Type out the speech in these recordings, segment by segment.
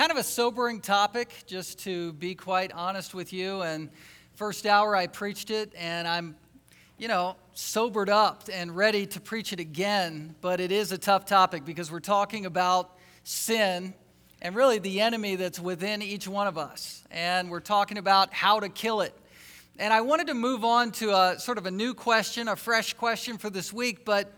kind of a sobering topic, just to be quite honest with you. And first hour I preached it, and I'm, you know, sobered up and ready to preach it again. But it is a tough topic because we're talking about sin and really the enemy that's within each one of us. And we're talking about how to kill it. And I wanted to move on to a sort of a new question, a fresh question for this week, but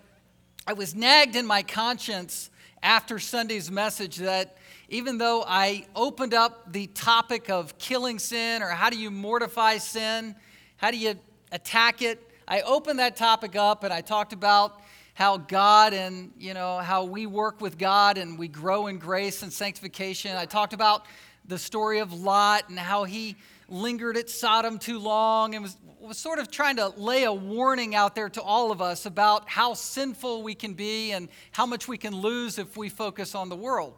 I was nagged in my conscience after Sunday's message that even though I opened up the topic of killing sin or how do you mortify sin, how do you attack it, I opened that topic up and I talked about how God and, you know, how we work with God and we grow in grace and sanctification. I talked about the story of Lot and how he lingered at Sodom too long and was, was sort of trying to lay a warning out there to all of us about how sinful we can be and how much we can lose if we focus on the world.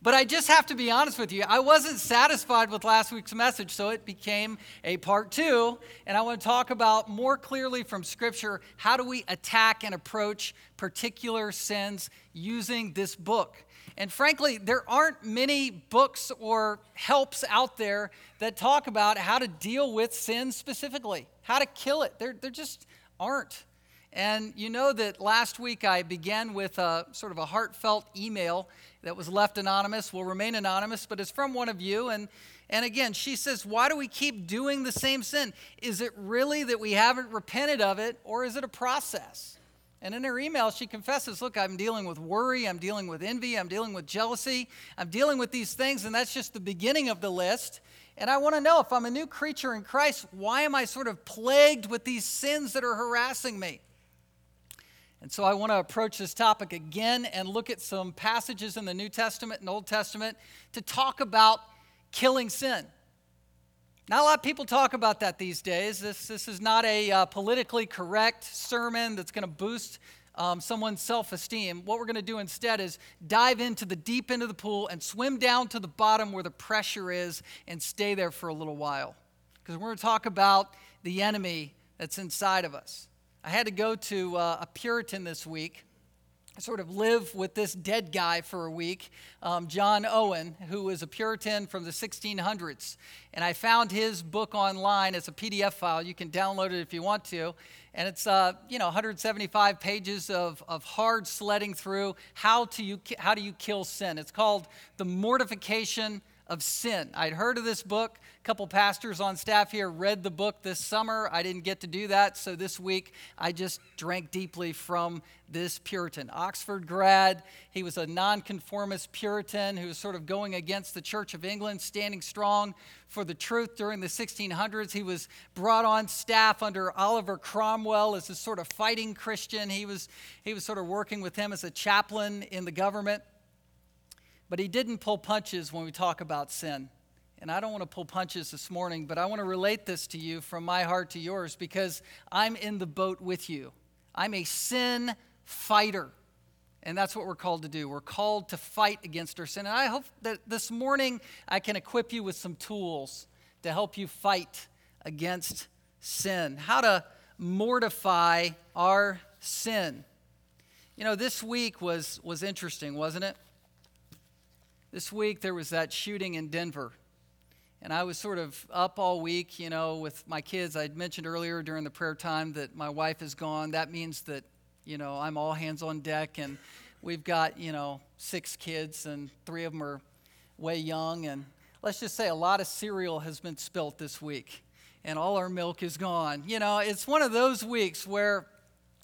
But I just have to be honest with you. I wasn't satisfied with last week's message, so it became a part two. And I want to talk about more clearly from Scripture how do we attack and approach particular sins using this book. And frankly, there aren't many books or helps out there that talk about how to deal with sin specifically, how to kill it. There, there just aren't. And you know that last week I began with a sort of a heartfelt email that was left anonymous, will remain anonymous, but it's from one of you. And, and again, she says, Why do we keep doing the same sin? Is it really that we haven't repented of it, or is it a process? And in her email, she confesses, Look, I'm dealing with worry, I'm dealing with envy, I'm dealing with jealousy, I'm dealing with these things, and that's just the beginning of the list. And I want to know if I'm a new creature in Christ, why am I sort of plagued with these sins that are harassing me? And so I want to approach this topic again and look at some passages in the New Testament and Old Testament to talk about killing sin. Not a lot of people talk about that these days. This, this is not a uh, politically correct sermon that's going to boost um, someone's self esteem. What we're going to do instead is dive into the deep end of the pool and swim down to the bottom where the pressure is and stay there for a little while. Because we're going to talk about the enemy that's inside of us. I had to go to uh, a Puritan this week. Sort of live with this dead guy for a week, um, John Owen, who was a Puritan from the 1600s. And I found his book online. It's a PDF file. You can download it if you want to. And it's, uh, you know, 175 pages of, of hard sledding through how, to you, how do you kill sin. It's called The Mortification of sin. I'd heard of this book. A couple pastors on staff here read the book this summer. I didn't get to do that, so this week I just drank deeply from this Puritan. Oxford grad, he was a nonconformist Puritan who was sort of going against the Church of England, standing strong for the truth during the 1600s. He was brought on staff under Oliver Cromwell as a sort of fighting Christian. He was, he was sort of working with him as a chaplain in the government. But he didn't pull punches when we talk about sin. And I don't want to pull punches this morning, but I want to relate this to you from my heart to yours because I'm in the boat with you. I'm a sin fighter. And that's what we're called to do. We're called to fight against our sin. And I hope that this morning I can equip you with some tools to help you fight against sin, how to mortify our sin. You know, this week was, was interesting, wasn't it? This week there was that shooting in Denver. And I was sort of up all week, you know, with my kids. I'd mentioned earlier during the prayer time that my wife is gone. That means that, you know, I'm all hands on deck. And we've got, you know, six kids, and three of them are way young. And let's just say a lot of cereal has been spilt this week, and all our milk is gone. You know, it's one of those weeks where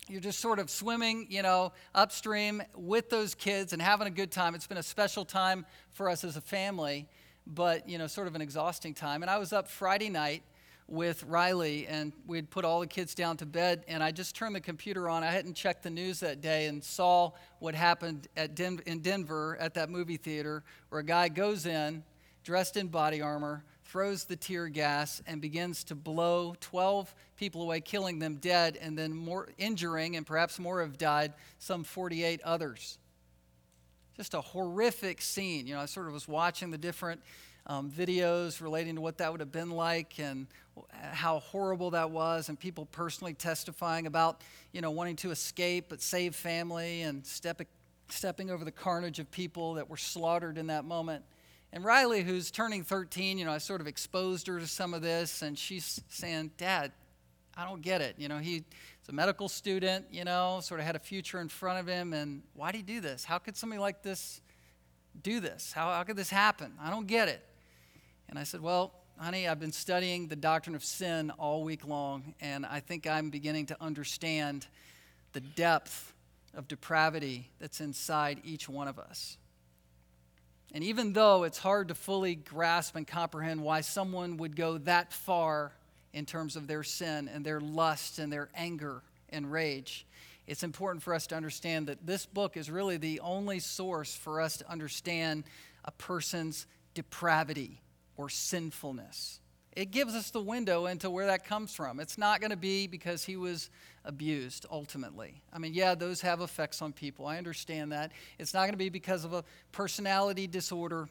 you're just sort of swimming, you know, upstream with those kids and having a good time. It's been a special time for us as a family, but, you know, sort of an exhausting time. And I was up Friday night with Riley, and we'd put all the kids down to bed, and I just turned the computer on. I hadn't checked the news that day and saw what happened at Den- in Denver at that movie theater where a guy goes in dressed in body armor throws the tear gas and begins to blow 12 people away, killing them dead, and then more injuring, and perhaps more have died, some 48 others. Just a horrific scene. You know, I sort of was watching the different um, videos relating to what that would have been like and how horrible that was, and people personally testifying about, you know, wanting to escape but save family and step stepping over the carnage of people that were slaughtered in that moment. And Riley, who's turning 13, you know, I sort of exposed her to some of this, and she's saying, Dad, I don't get it. You know, he's a medical student, you know, sort of had a future in front of him, and why do he do this? How could somebody like this do this? How, how could this happen? I don't get it. And I said, Well, honey, I've been studying the doctrine of sin all week long, and I think I'm beginning to understand the depth of depravity that's inside each one of us. And even though it's hard to fully grasp and comprehend why someone would go that far in terms of their sin and their lust and their anger and rage, it's important for us to understand that this book is really the only source for us to understand a person's depravity or sinfulness. It gives us the window into where that comes from. It's not going to be because he was abused ultimately. I mean, yeah, those have effects on people. I understand that. It's not going to be because of a personality disorder.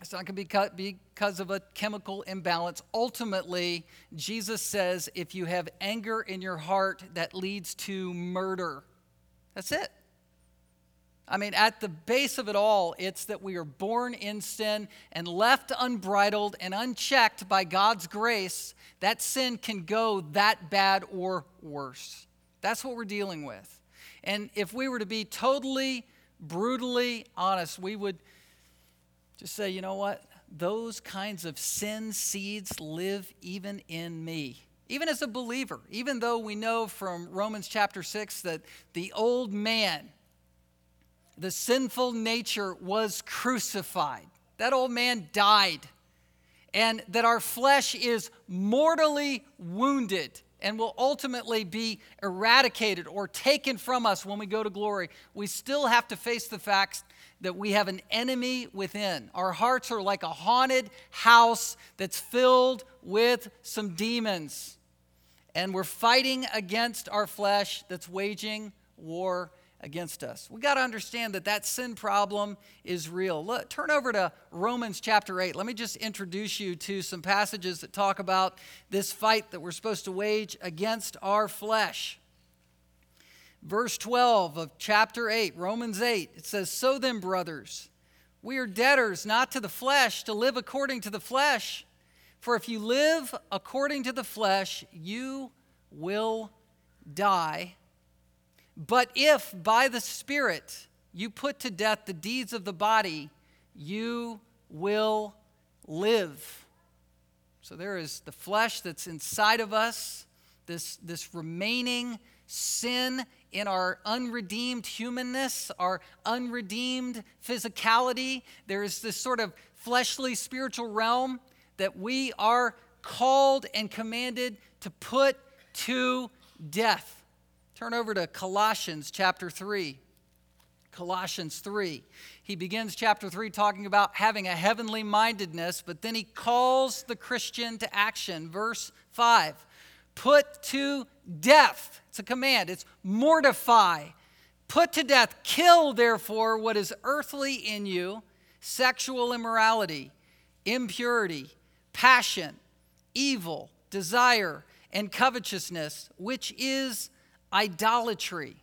It's not going to be because of a chemical imbalance. Ultimately, Jesus says if you have anger in your heart that leads to murder, that's it. I mean, at the base of it all, it's that we are born in sin and left unbridled and unchecked by God's grace, that sin can go that bad or worse. That's what we're dealing with. And if we were to be totally, brutally honest, we would just say, you know what? Those kinds of sin seeds live even in me. Even as a believer, even though we know from Romans chapter 6 that the old man, the sinful nature was crucified. That old man died. And that our flesh is mortally wounded and will ultimately be eradicated or taken from us when we go to glory. We still have to face the fact that we have an enemy within. Our hearts are like a haunted house that's filled with some demons. And we're fighting against our flesh that's waging war against us. We got to understand that that sin problem is real. Look, turn over to Romans chapter 8. Let me just introduce you to some passages that talk about this fight that we're supposed to wage against our flesh. Verse 12 of chapter 8, Romans 8, it says, So then, brothers, we are debtors not to the flesh to live according to the flesh. For if you live according to the flesh, you will die. But if by the Spirit you put to death the deeds of the body, you will live. So there is the flesh that's inside of us, this, this remaining sin in our unredeemed humanness, our unredeemed physicality. There is this sort of fleshly spiritual realm that we are called and commanded to put to death. Turn over to Colossians chapter 3. Colossians 3. He begins chapter 3 talking about having a heavenly mindedness, but then he calls the Christian to action. Verse 5 Put to death. It's a command, it's mortify. Put to death, kill, therefore, what is earthly in you sexual immorality, impurity, passion, evil, desire, and covetousness, which is idolatry.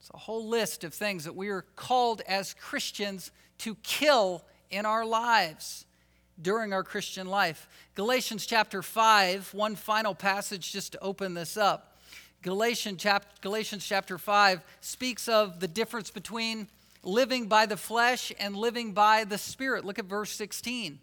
It's a whole list of things that we are called as Christians to kill in our lives during our Christian life. Galatians chapter 5, one final passage just to open this up. Galatians, chap- Galatians chapter 5 speaks of the difference between living by the flesh and living by the Spirit. Look at verse 16.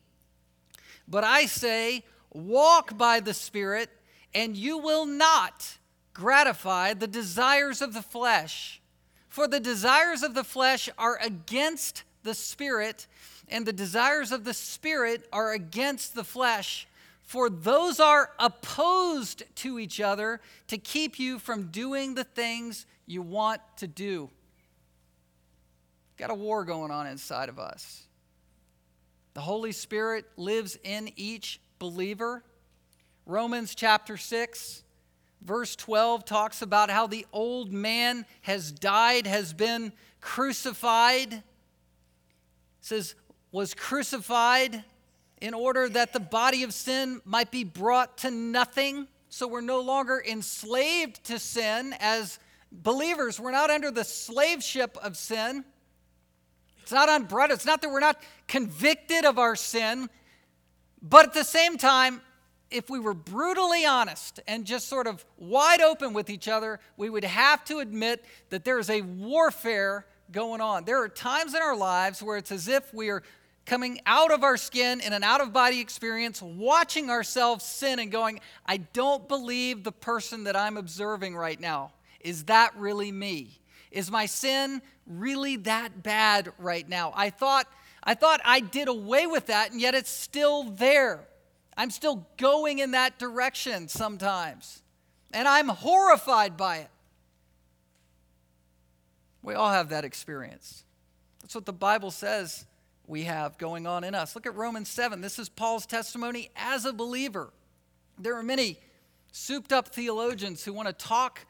But I say, walk by the Spirit, and you will not gratify the desires of the flesh. For the desires of the flesh are against the spirit, and the desires of the spirit are against the flesh. For those are opposed to each other to keep you from doing the things you want to do. Got a war going on inside of us. The Holy Spirit lives in each believer. Romans chapter 6 Verse 12 talks about how the old man has died, has been crucified. It says, was crucified in order that the body of sin might be brought to nothing. So we're no longer enslaved to sin as believers, we're not under the slaveship of sin. It's not unbred. It's not that we're not convicted of our sin. But at the same time, if we were brutally honest and just sort of wide open with each other, we would have to admit that there is a warfare going on. There are times in our lives where it's as if we are coming out of our skin in an out of body experience, watching ourselves sin and going, I don't believe the person that I'm observing right now. Is that really me? Is my sin really that bad right now? I thought I thought I did away with that and yet it's still there. I'm still going in that direction sometimes. And I'm horrified by it. We all have that experience. That's what the Bible says we have going on in us. Look at Romans 7. This is Paul's testimony as a believer. There are many souped up theologians who want to talk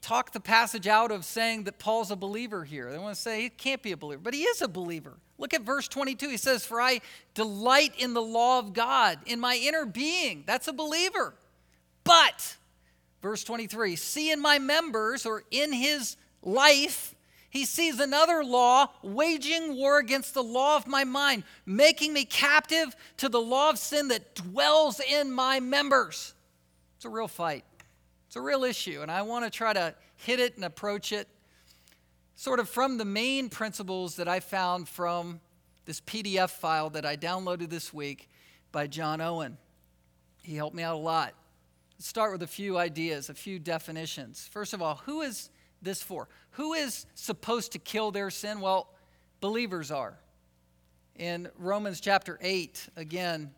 talk the passage out of saying that Paul's a believer here. They want to say he can't be a believer, but he is a believer. Look at verse 22. He says, For I delight in the law of God, in my inner being. That's a believer. But, verse 23, see in my members or in his life, he sees another law waging war against the law of my mind, making me captive to the law of sin that dwells in my members. It's a real fight. It's a real issue, and I want to try to hit it and approach it sort of from the main principles that I found from this PDF file that I downloaded this week by John Owen. He helped me out a lot. Let's start with a few ideas, a few definitions. First of all, who is this for? Who is supposed to kill their sin? Well, believers are. In Romans chapter 8, again,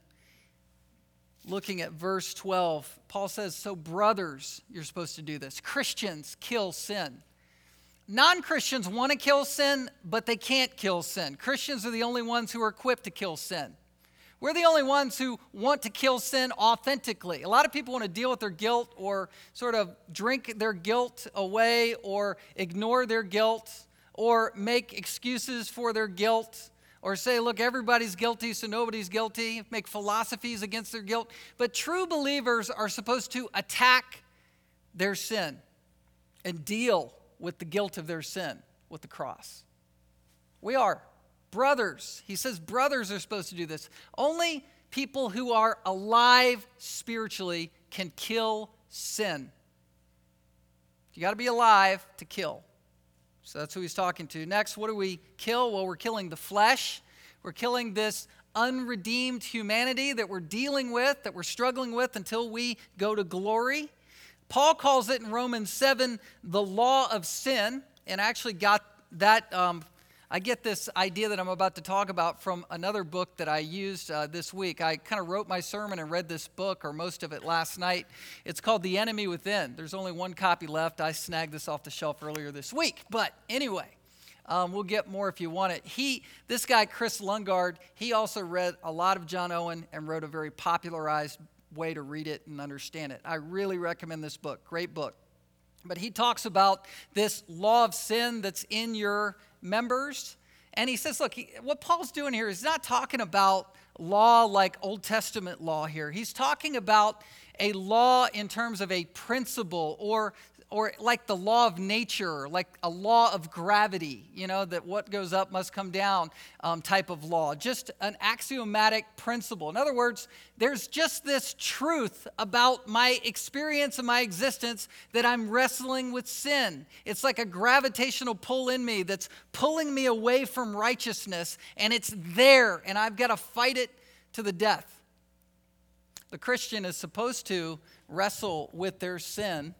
looking at verse 12, Paul says, So, brothers, you're supposed to do this. Christians kill sin. Non Christians want to kill sin, but they can't kill sin. Christians are the only ones who are equipped to kill sin. We're the only ones who want to kill sin authentically. A lot of people want to deal with their guilt or sort of drink their guilt away or ignore their guilt or make excuses for their guilt or say, look, everybody's guilty, so nobody's guilty, make philosophies against their guilt. But true believers are supposed to attack their sin and deal with the guilt of their sin with the cross. We are. Brothers, he says brothers are supposed to do this. Only people who are alive spiritually can kill sin. You got to be alive to kill. So that's who he's talking to. Next, what do we kill? Well, we're killing the flesh. We're killing this unredeemed humanity that we're dealing with, that we're struggling with until we go to glory. Paul calls it in Romans 7 the law of sin, and I actually got that um, I get this idea that I'm about to talk about from another book that I used uh, this week. I kind of wrote my sermon and read this book, or most of it, last night. It's called The Enemy Within. There's only one copy left. I snagged this off the shelf earlier this week. But anyway, um, we'll get more if you want it. He, this guy, Kris Lundgaard, he also read a lot of John Owen and wrote a very popularized way to read it and understand it. I really recommend this book. Great book. But he talks about this law of sin that's in your members. And he says, look, he, what Paul's doing here is not talking about law like Old Testament law here. He's talking about a law in terms of a principle or or like the law of nature, like a law of gravity, you know, that what goes up must come down um, type of law, just an axiomatic principle. In other words, there's just this truth about my experience and my existence that I'm wrestling with sin. It's like a gravitational pull in me that's pulling me away from righteousness, and it's there, and I've got to fight it to the death. The Christian is supposed to wrestle with their sin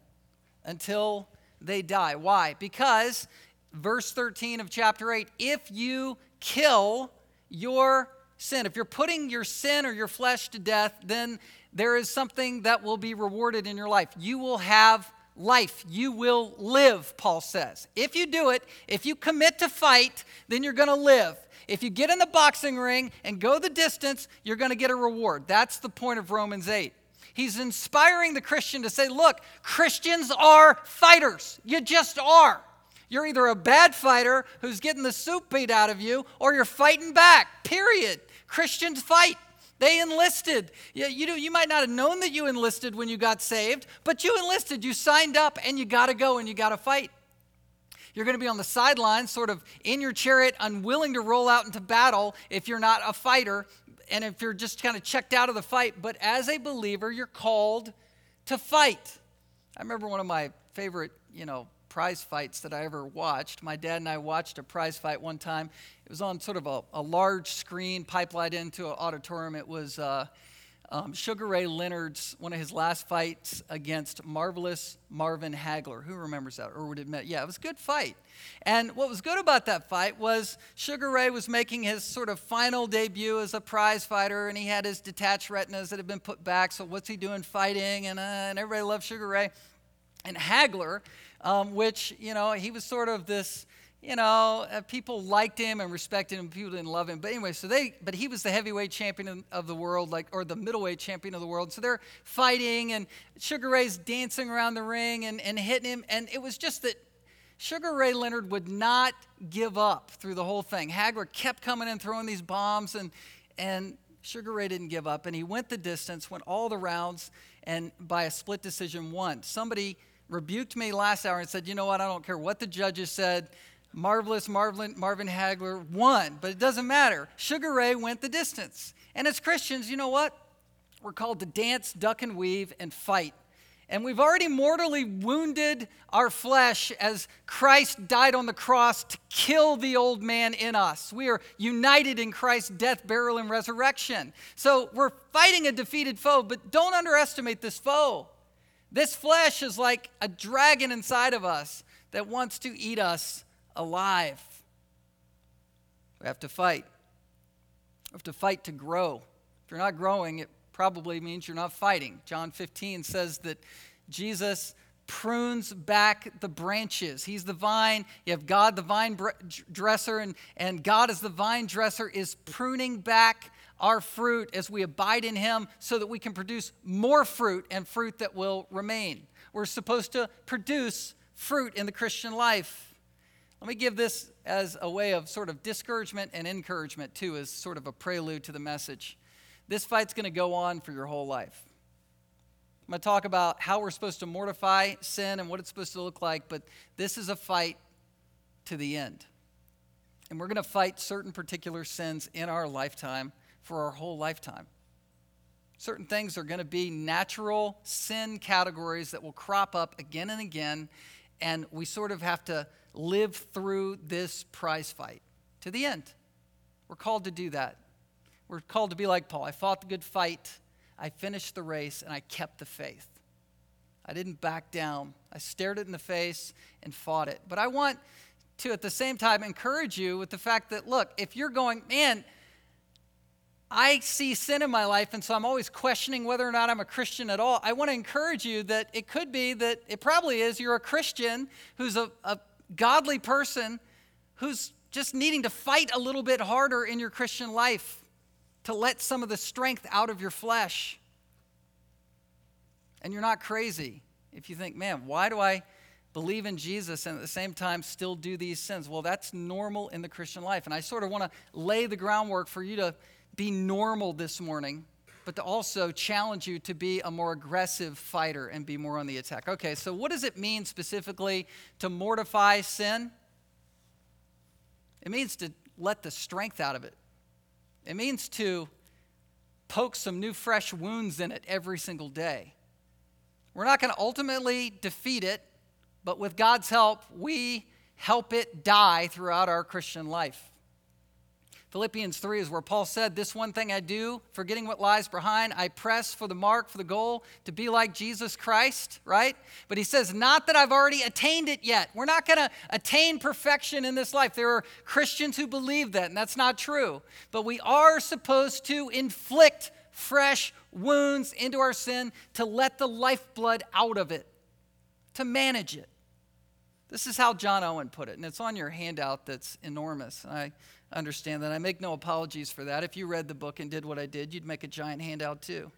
until they die. Why? Because verse 13 of chapter 8 if you kill your sin, if you're putting your sin or your flesh to death, then there is something that will be rewarded in your life. You will have life. You will live, Paul says. If you do it, if you commit to fight, then you're going to live. If you get in the boxing ring and go the distance, you're going to get a reward. That's the point of Romans 8. He's inspiring the Christian to say, look, Christians are fighters. You just are. You're either a bad fighter who's getting the soup beat out of you, or you're fighting back, period. Christians fight. They enlisted. You, know, you might not have known that you enlisted when you got saved, but you enlisted. You signed up and you got to go and you got to fight. You're going to be on the sidelines, sort of in your chariot, unwilling to roll out into battle if you're not a fighter and if you're just kind of checked out of the fight. But as a believer, you're called to fight. I remember one of my favorite, you know, prize fights that I ever watched. My dad and I watched a prize fight one time. It was on sort of a, a large screen, pipelined into an auditorium. It was uh, um, Sugar Ray Leonard's one of his last fights against Marvelous Marvin Hagler. Who remembers that or would admit? Yeah, it was a good fight. And what was good about that fight was Sugar Ray was making his sort of final debut as a prize fighter, and he had his detached retinas that had been put back. So what's he doing fighting? And, uh, and everybody loved Sugar Ray. And Hagler, um, which you know he was sort of this you know, uh, people liked him and respected him. People didn't love him. But anyway, so they, but he was the heavyweight champion of the world, like, or the middleweight champion of the world. So they're fighting, and Sugar Ray's dancing around the ring and, and hitting him. And it was just that Sugar Ray Leonard would not give up through the whole thing. Hagler kept coming and throwing these bombs, and, and Sugar Ray didn't give up. And he went the distance, went all the rounds, and by a split decision, won. Somebody rebuked me last hour and said, you know what, I don't care what the judges said marvelous Marvin, Marvin Hagler won, but it doesn't matter. Sugar Ray went the distance. And as Christians, you know what? We're called to dance, duck, and weave and fight. And we've already mortally wounded our flesh as Christ died on the cross to kill the old man in us. We are united in Christ's death, burial, and resurrection. So we're fighting a defeated foe, but don't underestimate this foe. This flesh is like a dragon inside of us that wants to eat us alive. We have to fight. We have to fight to grow. If you're not growing, it probably means you're not fighting. John 15 says that Jesus prunes back the branches. He's the vine. You have God, the vine dresser, and, and God, as the vine dresser, is pruning back our fruit as we abide in Him so that we can produce more fruit and fruit that will remain. We're supposed to produce fruit in the Christian life. Let me give this as a way of sort of discouragement and encouragement, too, as sort of a prelude to the message. This fight's going to go on for your whole life. I'm going to talk about how we're supposed to mortify sin and what it's supposed to look like, but this is a fight to the end. And we're going to fight certain particular sins in our lifetime for our whole lifetime. Certain things are going to be natural sin categories that will crop up again and again, and we sort of have to live through this prize fight to the end. We're called to do that. We're called to be like Paul. I fought the good fight, I finished the race, and I kept the faith. I didn't back down. I stared it in the face and fought it. But I want to, at the same time, encourage you with the fact that, look, if you're going, man, I see sin in my life, and so I'm always questioning whether or not I'm a Christian at all. I want to encourage you that it could be that it probably is you're a Christian who's a, a godly person who's just needing to fight a little bit harder in your Christian life to let some of the strength out of your flesh. And you're not crazy if you think, man, why do I believe in Jesus and at the same time still do these sins? Well, that's normal in the Christian life. And I sort of want to lay the groundwork for you to be normal this morning but to also challenge you to be a more aggressive fighter and be more on the attack. Okay, so what does it mean specifically to mortify sin? It means to let the strength out of it. It means to poke some new, fresh wounds in it every single day. We're not going to ultimately defeat it, but with God's help, we help it die throughout our Christian life. Philippians 3 is where Paul said, This one thing I do, forgetting what lies behind, I press for the mark, for the goal to be like Jesus Christ, right? But he says, Not that I've already attained it yet. We're not going to attain perfection in this life. There are Christians who believe that, and that's not true. But we are supposed to inflict fresh wounds into our sin to let the lifeblood out of it, to manage it. This is how John Owen put it, and it's on your handout that's enormous. I understand that. I make no apologies for that. If you read the book and did what I did, you'd make a giant handout too.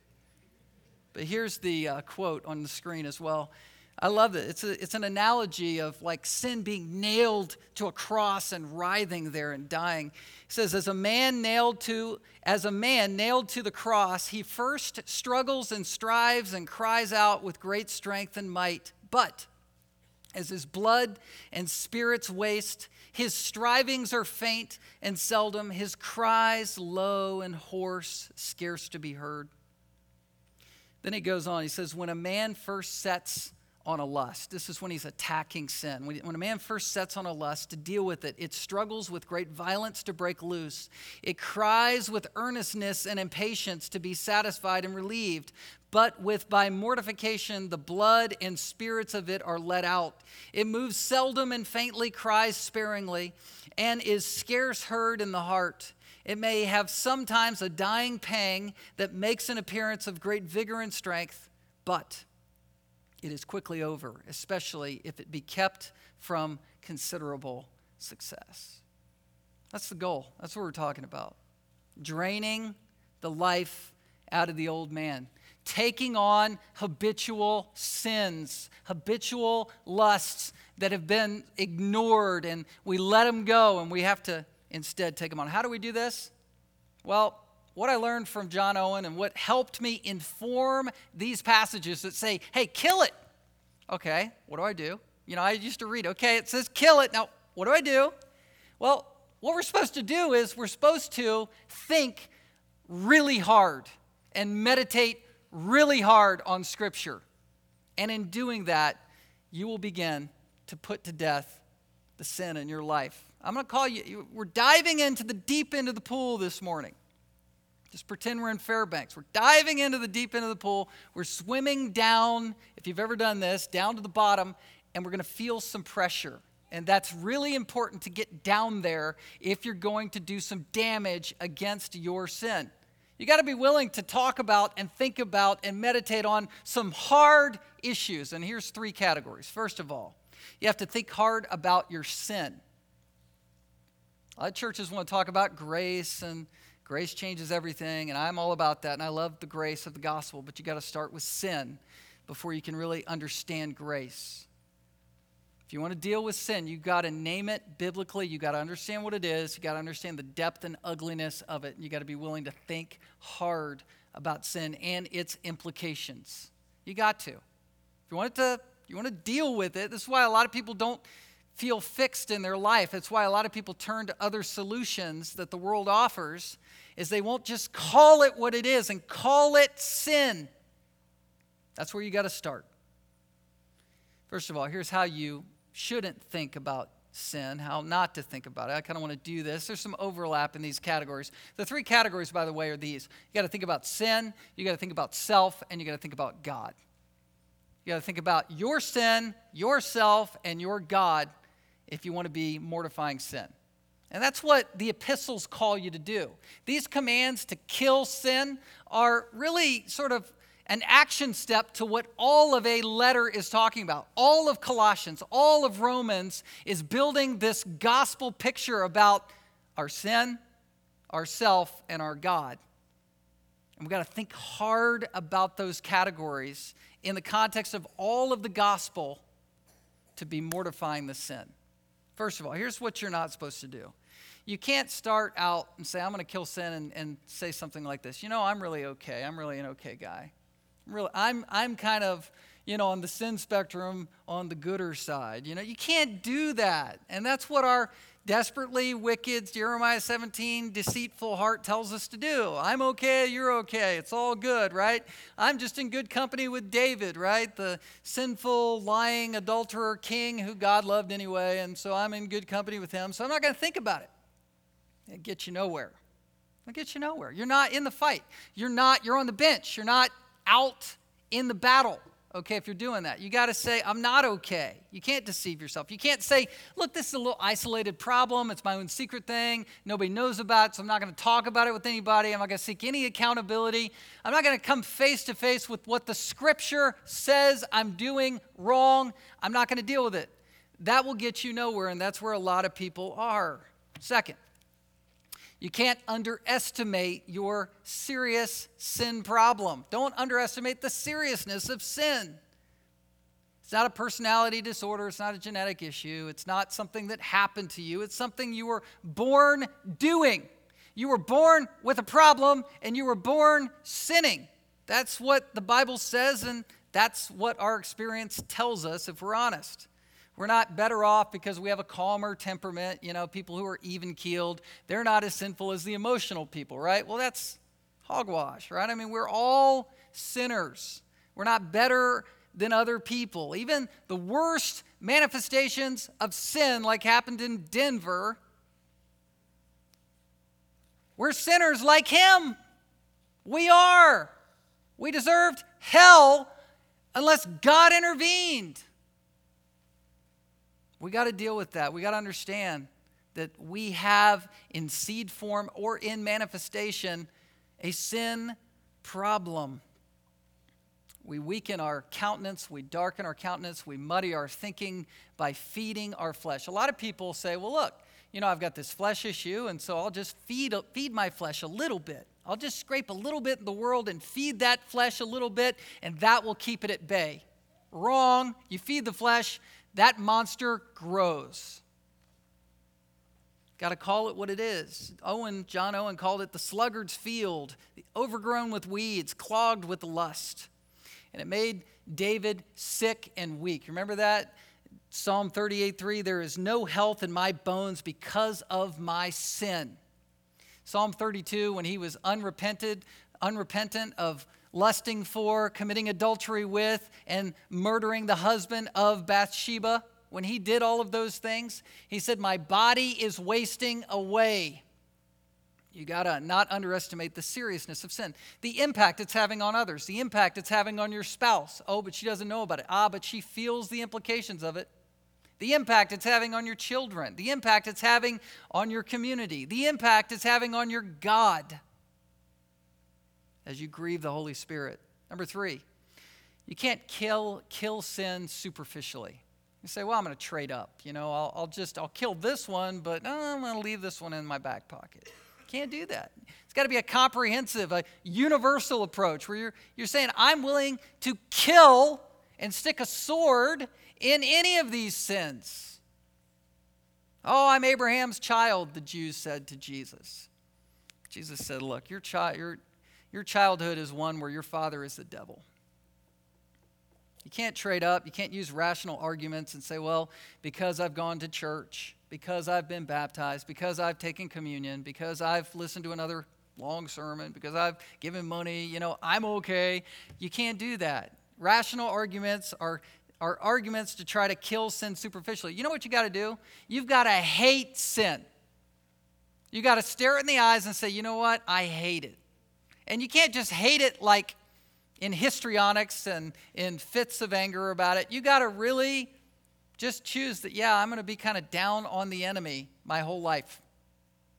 But here's the uh, quote on the screen as well. I love it. It's, a, it's an analogy of like sin being nailed to a cross and writhing there and dying. He says, as a man nailed to, as a man nailed to the cross, he first struggles and strives and cries out with great strength and might. But as his blood and spirits waste, his strivings are faint and seldom, his cries low and hoarse, scarce to be heard. Then he goes on, he says, When a man first sets on a lust. This is when he's attacking sin. When, a man first sets on a lust to deal with it, it struggles with great violence to break loose. It cries with earnestness and impatience to be satisfied and relieved. But with by mortification, the blood and spirits of it are let out. It moves seldom and faintly, cries sparingly, and is scarce heard in the heart. It may have sometimes a dying pang that makes an appearance of great vigor and strength, but it is quickly over, especially if it be kept from considerable success. That's the goal. That's what we're talking about. Draining the life out of the old man, taking on habitual sins, habitual lusts that have been ignored, and we let them go, and we have to instead take them on. How do we do this? Well, what I learned from John Owen and what helped me inform these passages that say, hey, kill it. Okay, what do I do? You know, I used to read, okay, it says kill it. Now, what do I do? Well, what we're supposed to do is we're supposed to think really hard and meditate really hard on Scripture. And in doing that, you will begin to put to death the sin in your life. I'm going to call you, we're diving into the deep end of the pool this morning. Just pretend we're in Fairbanks. We're diving into the deep end of the pool. We're swimming down, if you've ever done this, down to the bottom, and we're going to feel some pressure. And that's really important to get down there if you're going to do some damage against your sin. You got to be willing to talk about and think about and meditate on some hard issues. And here's three categories. First of all, you have to think hard about your sin. A lot of churches want to talk about grace and Grace changes everything, and I'm all about that, and I love the grace of the gospel, but you got to start with sin before you can really understand grace. If you want to deal with sin, you got to name it biblically. You got to understand what it is. You got to understand the depth and ugliness of it. You got to be willing to think hard about sin and its implications. You got to. If you want to, you want to deal with it. This is why a lot of people don't feel fixed in their life. It's why a lot of people turn to other solutions that the world offers is they won't just call it what it is and call it sin. That's where you got to start. First of all, here's how you shouldn't think about sin, how not to think about it. I kind of want to do this. There's some overlap in these categories. The three categories, by the way, are these you got to think about sin, you got to think about self, and you got to think about God. You got to think about your sin, yourself, and your God if you want to be mortifying sin. And that's what the epistles call you to do. These commands to kill sin are really sort of an action step to what all of a letter is talking about. All of Colossians, all of Romans is building this gospel picture about our sin, ourself, and our God. And we've got to think hard about those categories in the context of all of the gospel to be mortifying the sin. First of all, here's what you're not supposed to do. You can't start out and say, I'm going to kill sin and, and say something like this. You know, I'm really okay. I'm really an okay guy. Really, I'm, I'm kind of, you know, on the sin spectrum on the gooder side. You know, you can't do that. And that's what our desperately wicked, Jeremiah 17, deceitful heart tells us to do. I'm okay, you're okay, it's all good, right? I'm just in good company with David, right? The sinful, lying, adulterer king who God loved anyway, and so I'm in good company with him, so I'm not going to think about it. It gets you nowhere. It gets you nowhere. You're not in the fight. You're not, you're on the bench. You're not out in the battle okay, if you're doing that. You got to say, I'm not okay. You can't deceive yourself. You can't say, look, this is a little isolated problem. It's my own secret thing. Nobody knows about it, so I'm not going to talk about it with anybody. I'm not going to seek any accountability. I'm not going to come face to face with what the scripture says I'm doing wrong. I'm not going to deal with it. That will get you nowhere, and that's where a lot of people are. Second, you can't underestimate your serious sin problem. Don't underestimate the seriousness of sin. It's not a personality disorder. It's not a genetic issue. It's not something that happened to you. It's something you were born doing. You were born with a problem and you were born sinning. That's what the Bible says, and that's what our experience tells us if we're honest. We're not better off because we have a calmer temperament. You know, people who are even keeled, they're not as sinful as the emotional people, right? Well, that's hogwash, right? I mean, we're all sinners. We're not better than other people. Even the worst manifestations of sin, like happened in Denver, we're sinners like him. We are. We deserved hell unless God intervened. We got to deal with that. We got to understand that we have in seed form or in manifestation a sin problem. We weaken our countenance, we darken our countenance, we muddy our thinking by feeding our flesh. A lot of people say, well, look, you know, I've got this flesh issue, and so I'll just feed, feed my flesh a little bit. I'll just scrape a little bit in the world and feed that flesh a little bit, and that will keep it at bay. Wrong. You feed the flesh, that monster grows. Got to call it what it is. Owen, John Owen called it the sluggard's field, overgrown with weeds, clogged with lust and it made David sick and weak. Remember that? Psalm 38 3 There is no health in my bones because of my sin. Psalm 32, when he was unrepented, unrepentant of lusting for, committing adultery with, and murdering the husband of Bathsheba, when he did all of those things, he said, My body is wasting away. You got to not underestimate the seriousness of sin, the impact it's having on others, the impact it's having on your spouse. Oh, but she doesn't know about it. Ah, but she feels the implications of it. The impact it's having on your children, the impact it's having on your community, the impact it's having on your God as you grieve the Holy Spirit. Number three, you can't kill, kill sin superficially. You say, well, I'm going to trade up. You know, I'll, I'll just, I'll kill this one, but oh, I'm going to leave this one in my back pocket. Can't do that. It's got to be a comprehensive, a universal approach where you're, you're saying, I'm willing to kill and stick a sword in any of these sins. Oh, I'm Abraham's child, the Jews said to Jesus. Jesus said, Look, your, chi- your, your childhood is one where your father is the devil. You can't trade up. You can't use rational arguments and say, well, because I've gone to church, because I've been baptized, because I've taken communion, because I've listened to another long sermon, because I've given money, you know, I'm okay. You can't do that. Rational arguments are, are arguments to try to kill sin superficially. You know what you got to do? You've got to hate sin. You got to stare it in the eyes and say, you know what? I hate it. And you can't just hate it like in histrionics and in fits of anger about it. You got to really just choose that, yeah, I'm going to be kind of down on the enemy my whole life.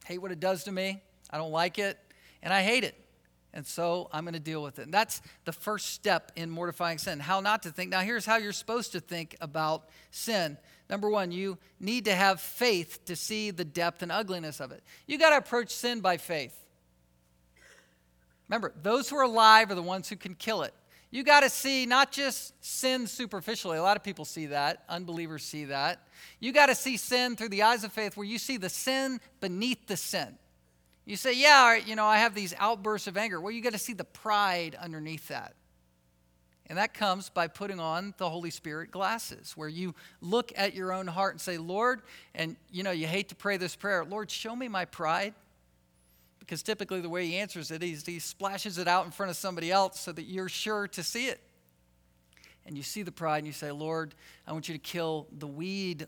Hate what it does to me. I don't like it, and I hate it. And so I'm going to deal with it. And that's the first step in mortifying sin. How not to think. Now, here's how you're supposed to think about sin. Number one, you need to have faith to see the depth and ugliness of it. You got to approach sin by faith. Remember, those who are alive are the ones who can kill it. You got to see not just sin superficially. A lot of people see that. Unbelievers see that. You got to see sin through the eyes of faith where you see the sin beneath the sin. You say, Yeah, you know, I have these outbursts of anger. Well, you got to see the pride underneath that. And that comes by putting on the Holy Spirit glasses, where you look at your own heart and say, Lord, and you know, you hate to pray this prayer, Lord, show me my pride because typically the way he answers it is he splashes it out in front of somebody else so that you're sure to see it. And you see the pride and you say, Lord, I want you to kill the weed,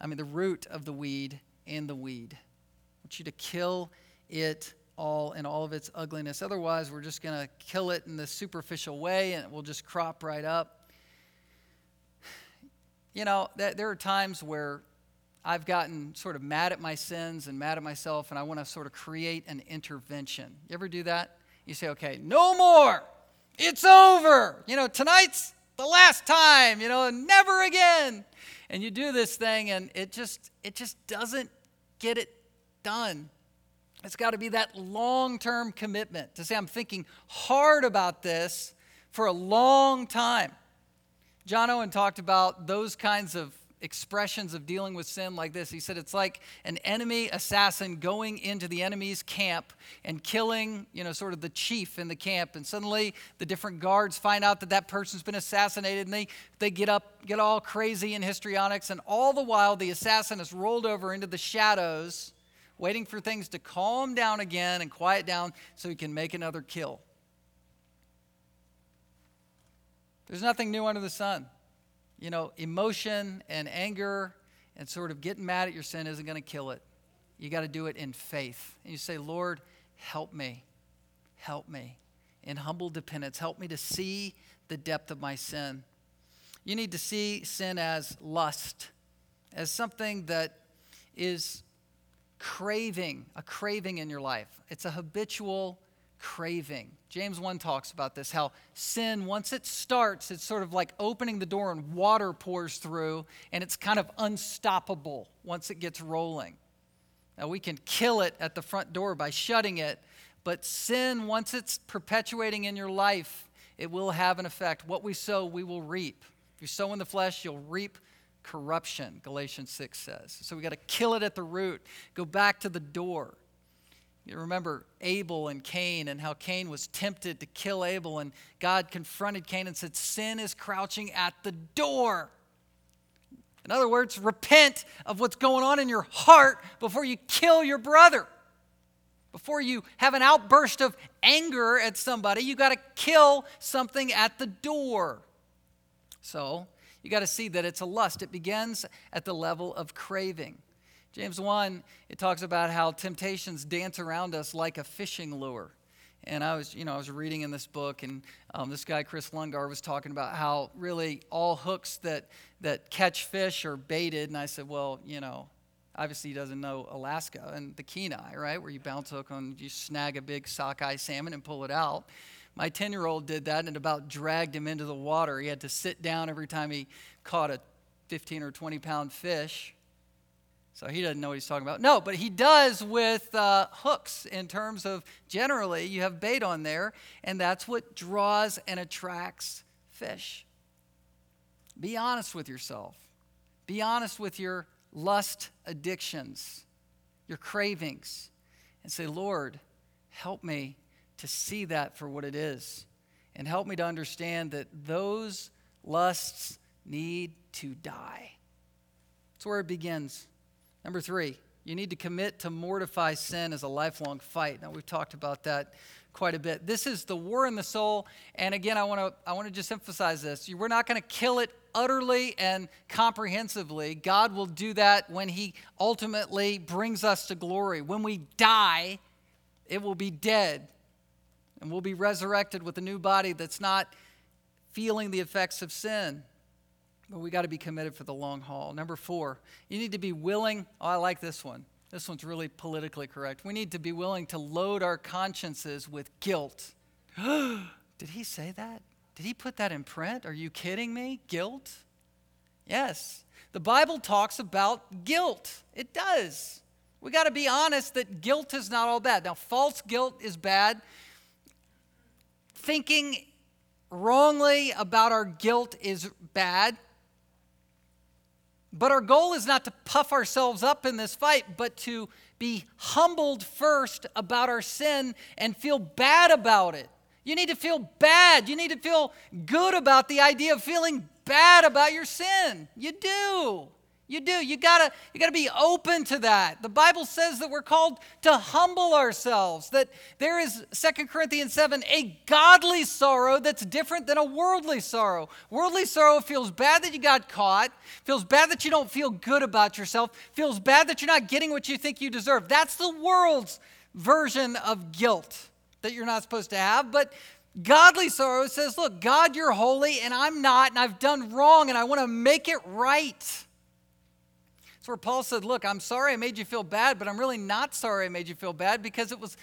I mean, the root of the weed and the weed. I want you to kill it all in all of its ugliness. Otherwise, we're just going to kill it in the superficial way and it will just crop right up. You know, that, there are times where I've gotten sort of mad at my sins and mad at myself, and I want to sort of create an intervention. You ever do that? You say, okay, no more. It's over. You know, tonight's the last time, you know, never again. And you do this thing and it just it just doesn't get it done. It's got to be that long-term commitment to say I'm thinking hard about this for a long time. John Owen talked about those kinds of expressions of dealing with sin like this. He said it's like an enemy assassin going into the enemy's camp and killing, you know, sort of the chief in the camp. And suddenly the different guards find out that that person's been assassinated and they, they get up, get all crazy in histrionics. And all the while, the assassin is rolled over into the shadows, waiting for things to calm down again and quiet down so he can make another kill. There's nothing new under the sun you know, emotion and anger and sort of getting mad at your sin isn't going to kill it. You got to do it in faith. And you say, Lord, help me. Help me. In humble dependence, help me to see the depth of my sin. You need to see sin as lust, as something that is craving, a craving in your life. It's a habitual craving. James 1 talks about this how sin, once it starts, it's sort of like opening the door and water pours through, and it's kind of unstoppable once it gets rolling. Now, we can kill it at the front door by shutting it, but sin, once it's perpetuating in your life, it will have an effect. What we sow, we will reap. If you sow in the flesh, you'll reap corruption, Galatians 6 says. So we got to kill it at the root, go back to the door. You remember Abel and Cain and how Cain was tempted to kill Abel, and God confronted Cain and said, Sin is crouching at the door. In other words, repent of what's going on in your heart before you kill your brother. Before you have an outburst of anger at somebody, you got to kill something at the door. So, you got to see that it's a lust. It begins at the level of craving. James 1, it talks about how temptations dance around us like a fishing lure. And I was, you know, I was reading in this book, and um, this guy Kris Lundgaard was talking about how really all hooks that that catch fish are baited. And I said, well, you know, obviously he doesn't know Alaska and the Kenai, right, where you bounce hook on, you snag a big sockeye salmon and pull it out. My 10 year old did that and it about dragged him into the water. He had to sit down every time he caught a 15 or 20 pound fish. So he doesn't know what he's talking about. No, but he does with uh, hooks in terms of generally you have bait on there, and that's what draws and attracts fish. Be honest with yourself. Be honest with your lust addictions, your cravings, and say, Lord, help me to see that for what it is. And help me to understand that those lusts need to die. That's where it begins. Number three, you need to commit to mortify sin as a lifelong fight. Now, we've talked about that quite a bit. This is the war in the soul. And again, I want to I want to just emphasize this. We're not going to kill it utterly and comprehensively. God will do that when He ultimately brings us to glory. When we die, it will be dead. And we'll be resurrected with a new body that's not feeling the effects of sin. But we got to be committed for the long haul. Number four, you need to be willing. Oh, I like this one. This one's really politically correct. We need to be willing to load our consciences with guilt. Did he say that? Did he put that in print? Are you kidding me? Guilt? Yes. The Bible talks about guilt. It does. We got to be honest that guilt is not all bad. Now, false guilt is bad. Thinking wrongly about our guilt is bad. But our goal is not to puff ourselves up in this fight, but to be humbled first about our sin and feel bad about it. You need to feel bad. You need to feel good about the idea of feeling bad about your sin. You do. You do. You gotta, you gotta be open to that. The Bible says that we're called to humble ourselves, that there is, Second Corinthians 7, a godly sorrow that's different than a worldly sorrow. Worldly sorrow feels bad that you got caught, feels bad that you don't feel good about yourself, feels bad that you're not getting what you think you deserve. That's the world's version of guilt that you're not supposed to have. But Godly sorrow says, Look, God, you're holy, and I'm not, and I've done wrong, and I want to make it right. That's where Paul said, Look, I'm sorry I made you feel bad, but I'm really not sorry I made you feel bad because it was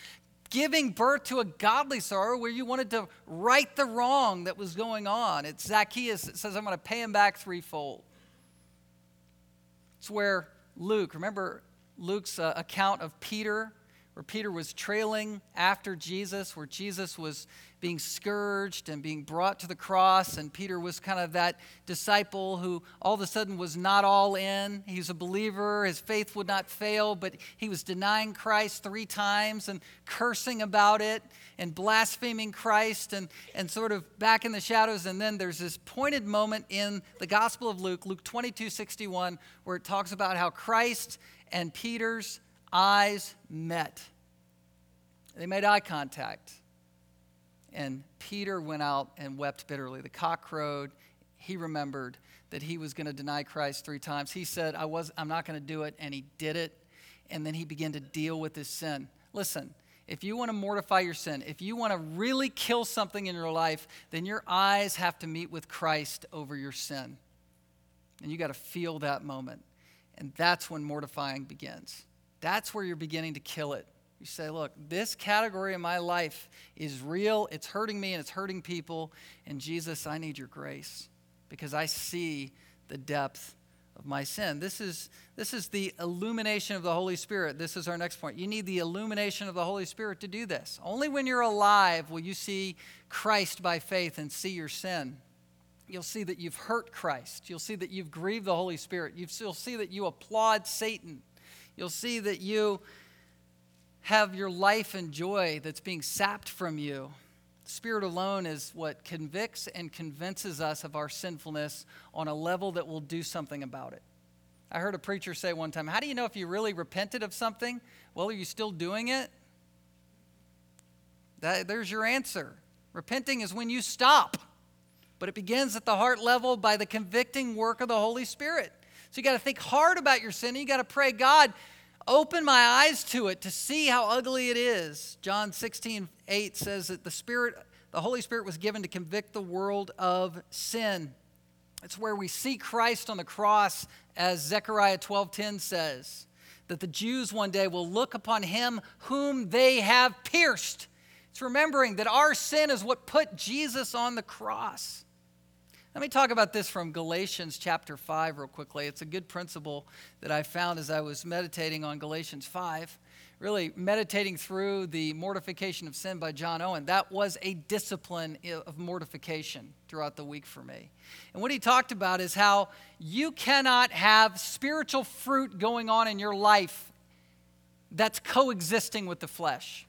giving birth to a godly sorrow where you wanted to right the wrong that was going on. It's Zacchaeus that says, I'm going to pay him back threefold. It's where Luke, remember Luke's uh, account of Peter, where Peter was trailing after Jesus, where Jesus was being scourged and being brought to the cross. And Peter was kind of that disciple who all of a sudden was not all in. He was a believer, his faith would not fail, but he was denying Christ three times and cursing about it and blaspheming Christ and, and sort of back in the shadows. And then there's this pointed moment in the Gospel of Luke, Luke 22 61, where it talks about how Christ and Peter's eyes met. They made eye contact. And Peter went out and wept bitterly. The cock crowed. He remembered that he was going to deny Christ three times. He said, I was, I'm not going to do it. And he did it. And then he began to deal with his sin. Listen, if you want to mortify your sin, if you want to really kill something in your life, then your eyes have to meet with Christ over your sin. And you got to feel that moment. And that's when mortifying begins. That's where you're beginning to kill it. You say, look, this category of my life is real, it's hurting me, and it's hurting people. And Jesus, I need your grace because I see the depth of my sin. This is, this is the illumination of the Holy Spirit. This is our next point. You need the illumination of the Holy Spirit to do this. Only when you're alive will you see Christ by faith and see your sin. You'll see that you've hurt Christ. You'll see that you've grieved the Holy Spirit. You'll see that you applaud Satan. You'll see that you have your life and joy that's being sapped from you. Spirit alone is what convicts and convinces us of our sinfulness on a level that will do something about it. I heard a preacher say one time, How do you know if you really repented of something? Well, are you still doing it? That, there's your answer. Repenting is when you stop, but it begins at the heart level by the convicting work of the Holy Spirit. So you got to think hard about your sin. And you got to pray, God, open my eyes to it to see how ugly it is. John 16, 8 says that the Spirit, the Holy Spirit was given to convict the world of sin. It's where we see Christ on the cross, as Zechariah 12:10 says, that the Jews one day will look upon him whom they have pierced. It's remembering that our sin is what put Jesus on the cross. Let me talk about this from Galatians chapter 5 real quickly. It's a good principle that I found as I was meditating on Galatians 5, really meditating through the mortification of sin by John Owen. That was a discipline of mortification throughout the week for me. And what he talked about is how you cannot have spiritual fruit going on in your life that's coexisting with the flesh.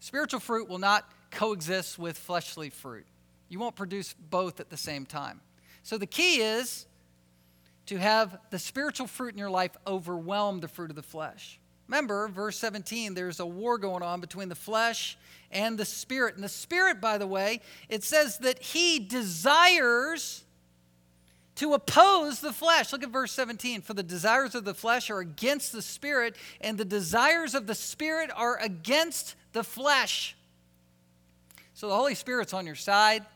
Spiritual fruit will not coexist with fleshly fruit. You won't produce both at the same time. So the key is to have the spiritual fruit in your life overwhelm the fruit of the flesh. Remember, verse 17, there's a war going on between the flesh and the spirit. And the spirit, by the way, it says that he desires to oppose the flesh. Look at verse 17. For the desires of the flesh are against the spirit, and the desires of the spirit are against the flesh. So the Holy Spirit's on your side.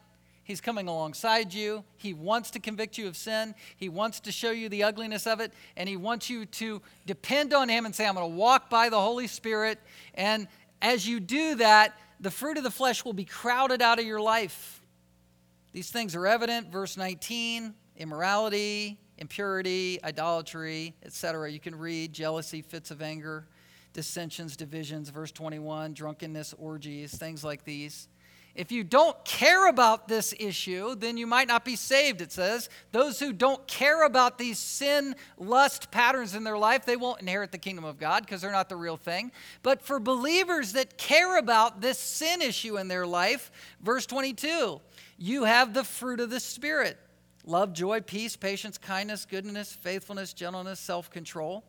He's coming alongside you. He wants to convict you of sin. He wants to show you the ugliness of it. And He wants you to depend on Him and say, I'm going to walk by the Holy Spirit. And as you do that, the fruit of the flesh will be crowded out of your life. These things are evident. Verse 19 immorality, impurity, idolatry, etc. You can read jealousy, fits of anger, dissensions, divisions. Verse 21 drunkenness, orgies, things like these. If you don't care about this issue, then you might not be saved, it says. Those who don't care about these sin, lust patterns in their life, they won't inherit the kingdom of God because they're not the real thing. But for believers that care about this sin issue in their life, verse 22, you have the fruit of the Spirit love, joy, peace, patience, kindness, goodness, faithfulness, gentleness, self control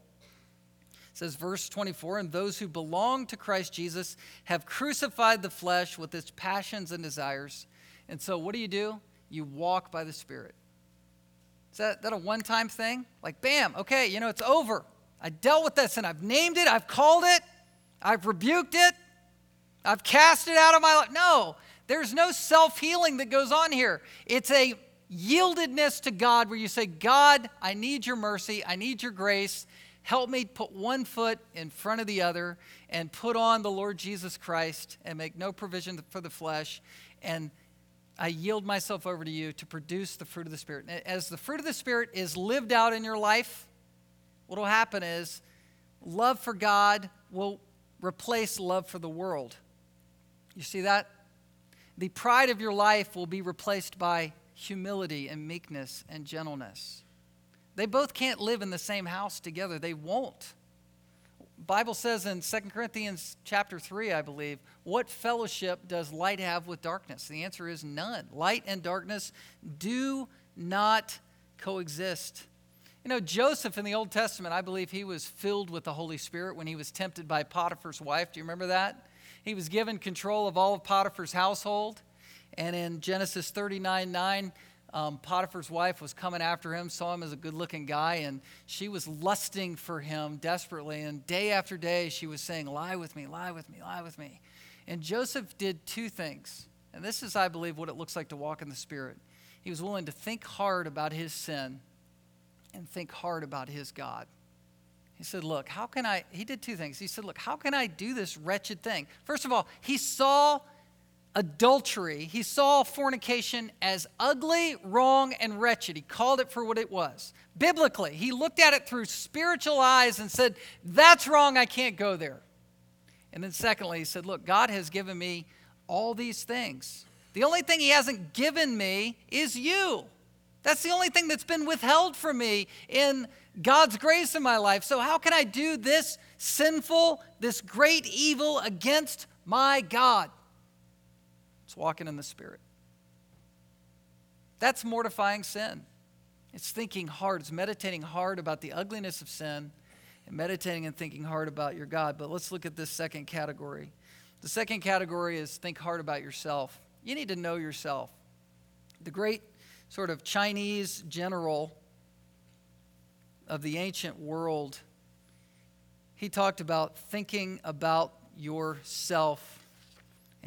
says verse 24 and those who belong to christ jesus have crucified the flesh with its passions and desires. And so what do you do? You walk by the spirit. Is that, that a one-time thing? Like bam okay you know it's over. I dealt with this and i've named it i've called it i've rebuked it i've cast it out of my life no there's no self-healing that goes on here. It's a yieldedness to god where you say god i need your mercy i need your grace Help me put one foot in front of the other and put on the Lord Jesus Christ and make no provision for the flesh. And I yield myself over to you to produce the fruit of the Spirit. As the fruit of the Spirit is lived out in your life, what will happen is love for God will replace love for the world. You see that? The pride of your life will be replaced by humility and meekness and gentleness. They both can't live in the same house together. They won't. Bible says in 2 Corinthians chapter 3, I believe, what fellowship does light have with darkness? The answer is none. Light and darkness do not coexist. You know, Joseph in the Old Testament, I believe he was filled with the Holy Spirit when he was tempted by Potiphar's wife. Do you remember that? He was given control of all of Potiphar's household. And in Genesis 39 9, um, Potiphar's wife was coming after him, saw him as a good looking guy, and she was lusting for him desperately. And day after day, she was saying, Lie with me, lie with me, lie with me. And Joseph did two things. And this is, I believe, what it looks like to walk in the Spirit. He was willing to think hard about his sin and think hard about his God. He said, Look, how can I? He did two things. He said, Look, how can I do this wretched thing? First of all, he saw adultery, he saw fornication as ugly, wrong, and wretched. He called it for what it was. Biblically, he looked at it through spiritual eyes and said, That's wrong, I can't go there. And then, secondly, he said, Look, God has given me all these things. The only thing he hasn't given me is you. That's the only thing that's been withheld from me in God's grace in my life. So, how can I do this sinful, this great evil against my God? It's walking in the Spirit. That's mortifying sin. It's thinking hard, it's meditating hard about the ugliness of sin and meditating and thinking hard about your God. But let's look at this second category. The second category is think hard about yourself. You need to know yourself. The great sort of Chinese general of the ancient world, he talked about thinking about yourself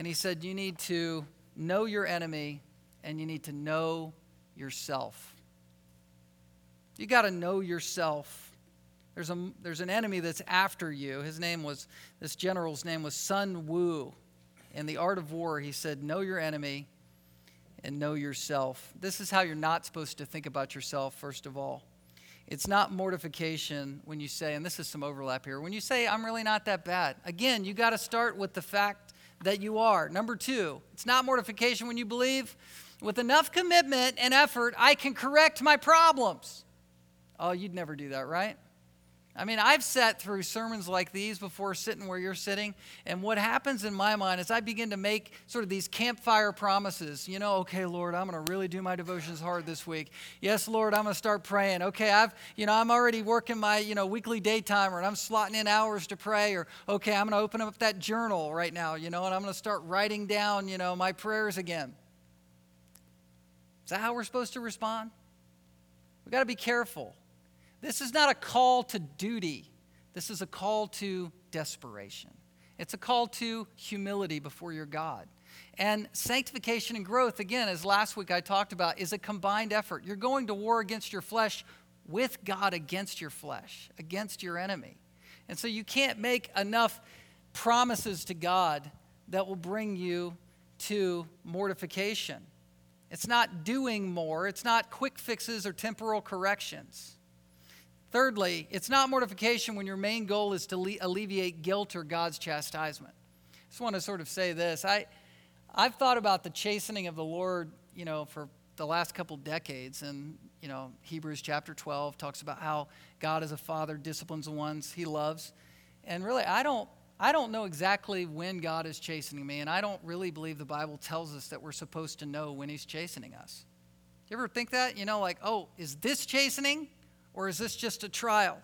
and he said, You need to know your enemy and you need to know yourself. You got to know yourself. There's, a, there's an enemy that's after you. His name was, this general's name was Sun Wu. In The Art of War, he said, Know your enemy and know yourself. This is how you're not supposed to think about yourself, first of all. It's not mortification when you say, and this is some overlap here, when you say, I'm really not that bad. Again, you got to start with the fact that you are. Number two, it's not mortification when you believe with enough commitment and effort, I can correct my problems. Oh, you'd never do that, right? I mean, I've sat through sermons like these before, sitting where you're sitting, and what happens in my mind is I begin to make sort of these campfire promises. You know, okay, Lord, I'm going to really do my devotions hard this week. Yes, Lord, I'm going to start praying. Okay, I've, you know, I'm already working my, you know, weekly day timer, and I'm slotting in hours to pray. Or okay, I'm going to open up that journal right now, you know, and I'm going to start writing down, you know, my prayers again. Is that how we're supposed to respond? We've got to be careful. This is not a call to duty, this is a call to desperation. It's a call to humility before your God. And sanctification and growth, again, as last week I talked about, is a combined effort. You're going to war against your flesh with God against your flesh, against your enemy. And so you can't make enough promises to God that will bring you to mortification. It's not doing more, it's not quick fixes or temporal corrections. Thirdly, it's not mortification when your main goal is to le- alleviate guilt or God's chastisement. I just want to sort of say this. I, I've thought about the chastening of the Lord, you know, for the last couple decades. And, you know, Hebrews chapter 12 talks about how God as a father disciplines the ones he loves. And really, I don't, I don't know exactly when God is chastening me. And I don't really believe the Bible tells us that we're supposed to know when he's chastening us. You ever think that? You know, like, oh, is this chastening? Or is this just a trial?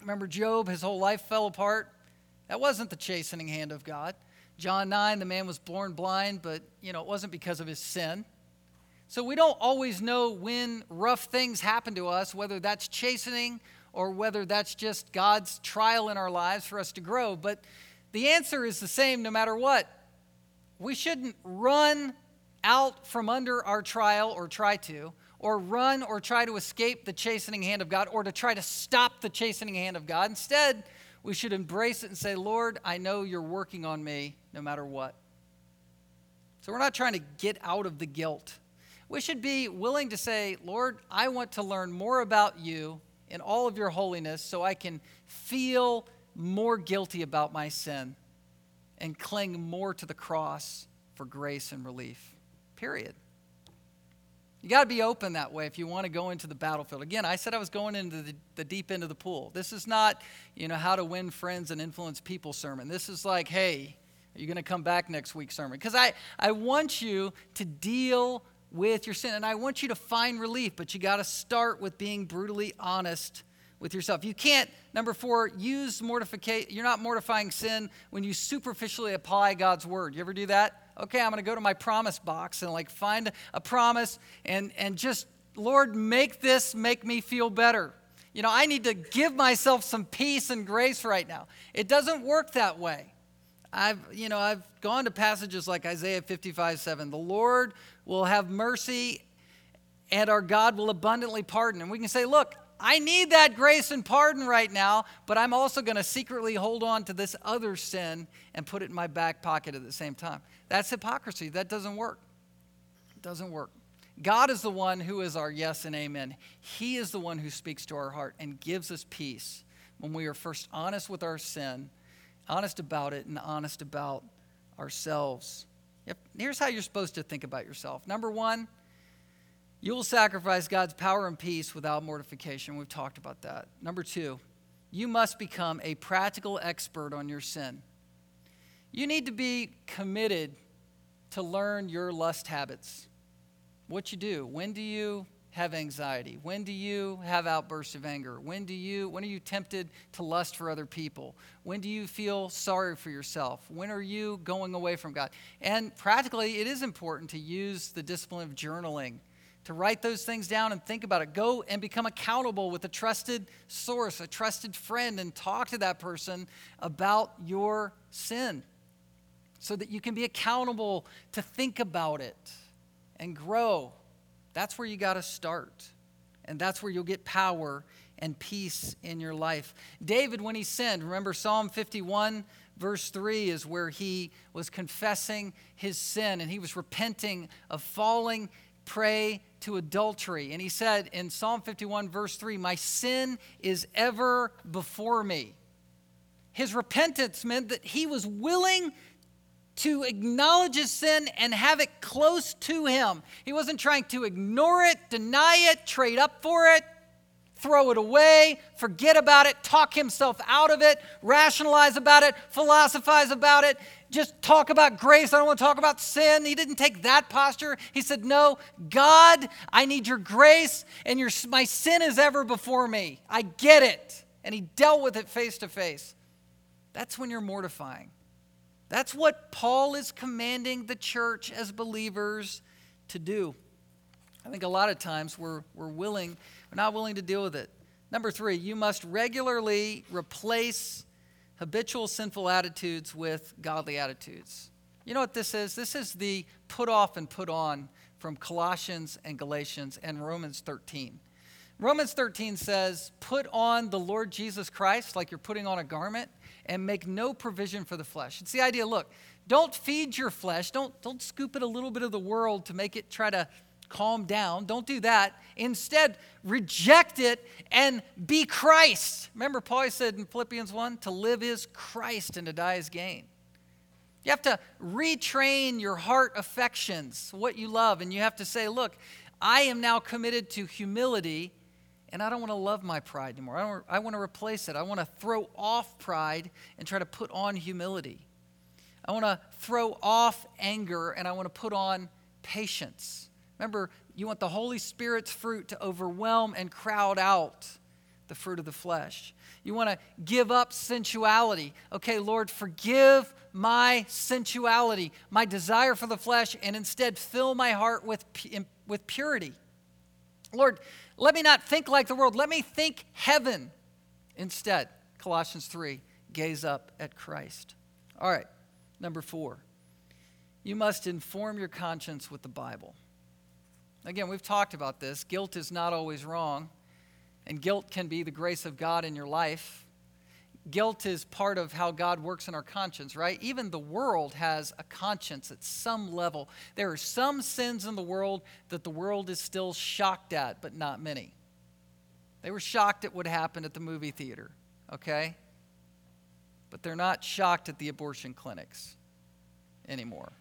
Remember Job, his whole life fell apart? That wasn't the chastening hand of God. John 9, the man was born blind, but you know, it wasn't because of his sin. So we don't always know when rough things happen to us, whether that's chastening or whether that's just God's trial in our lives for us to grow. But the answer is the same no matter what. We shouldn't run out from under our trial or try to or run or try to escape the chastening hand of God or to try to stop the chastening hand of God. Instead, we should embrace it and say, Lord, I know you're working on me no matter what. So we're not trying to get out of the guilt. We should be willing to say, Lord, I want to learn more about you in all of your holiness so I can feel more guilty about my sin and cling more to the cross for grace and relief. Period. You got to be open that way if you want to go into the battlefield. Again, I said I was going into the, the, deep end of the pool. This is not, you know, how to win friends and influence people sermon. This is like, hey, are you going to come back next week sermon? Because I, I want you to deal with your sin and I want you to find relief, but you got to start with being brutally honest with yourself. You can't, number four, use mortification. You're not mortifying sin when you superficially apply God's word. You ever do that? Okay, I'm going to go to my promise box and like find a promise and, and just, Lord, make this make me feel better. You know, I need to give myself some peace and grace right now. It doesn't work that way. I've, you know, I've gone to passages like Isaiah 55 7. The Lord will have mercy and our God will abundantly pardon. And we can say, look, I need that grace and pardon right now, but I'm also going to secretly hold on to this other sin and put it in my back pocket at the same time. That's hypocrisy. That doesn't work. It doesn't work. God is the one who is our yes and amen. He is the one who speaks to our heart and gives us peace when we are first honest with our sin, honest about it, and honest about ourselves. Yep. Here's how you're supposed to think about yourself. Number one, you will sacrifice God's power and peace without mortification. We've talked about that. Number two, you must become a practical expert on your sin. You need to be committed to learn your lust habits. What you do. When do you have anxiety? When do you have outbursts of anger? When do you when are you tempted to lust for other people? When do you feel sorry for yourself? When are you going away from God? And practically it is important to use the discipline of journaling to write those things down and think about it. Go and become accountable with a trusted source, a trusted friend, and talk to that person about your sin so that you can be accountable to think about it and grow. That's where you got to start. And that's where you'll get power and peace in your life. David, when he sinned, remember Psalm 51, verse 3 is where he was confessing his sin and he was repenting of falling prey to adultery. And he said in Psalm 51, verse 3, My sin is ever before me. His repentance meant that he was willing to acknowledge his sin and have it close to him. He wasn't trying to ignore it, deny it, trade up for it, throw it away, forget about it, talk himself out of it, rationalize about it, philosophize about it just talk about grace. I don't want to talk about sin. He didn't take that posture. He said, No, God, I need your grace, and your, my sin is ever before me. I get it. And he dealt with it face to face. That's when you're mortifying. That's what Paul is commanding the church as believers to do. I think a lot of times we're, we're willing, we're not willing to deal with it. Number three, you must regularly replace habitual sinful attitudes with godly attitudes. You know what this is? This is the put off and put on from Colossians and Galatians and Romans 13. Romans 13 says, Put on the Lord Jesus Christ like you're putting on a garment and make no provision for the flesh. It's the idea look, don't feed your flesh, don't, don't scoop it a little bit of the world to make it try to calm down. Don't do that. Instead, reject it and be Christ. Remember, Paul said in Philippians 1 to live is Christ and to die is gain. You have to retrain your heart affections, what you love, and you have to say, look, I am now committed to humility, and I don't want to love my pride anymore. I, don't, I want to replace it. I want to throw off pride and try to put on humility. I want to throw off anger, and I want to put on patience. Remember, you want the Holy Spirit's fruit to overwhelm and crowd out the fruit of the flesh. You want to give up sensuality. Okay, Lord, forgive my sensuality, my desire for the flesh, and instead fill my heart with, with purity. Lord, let me not think like the world. Let me think heaven instead. Colossians 3 gaze up at Christ. All right, number four. You must inform your conscience with the Bible. Again, we've talked about this. Guilt is not always wrong, and guilt can be the grace of God in your life. Guilt is part of how God works in our conscience, right? Even the world has a conscience at some level. There are some sins in the world that the world is still shocked at, but not many. They were shocked at what happened at the movie theater, okay? but they're not shocked at the abortion clinics anymore.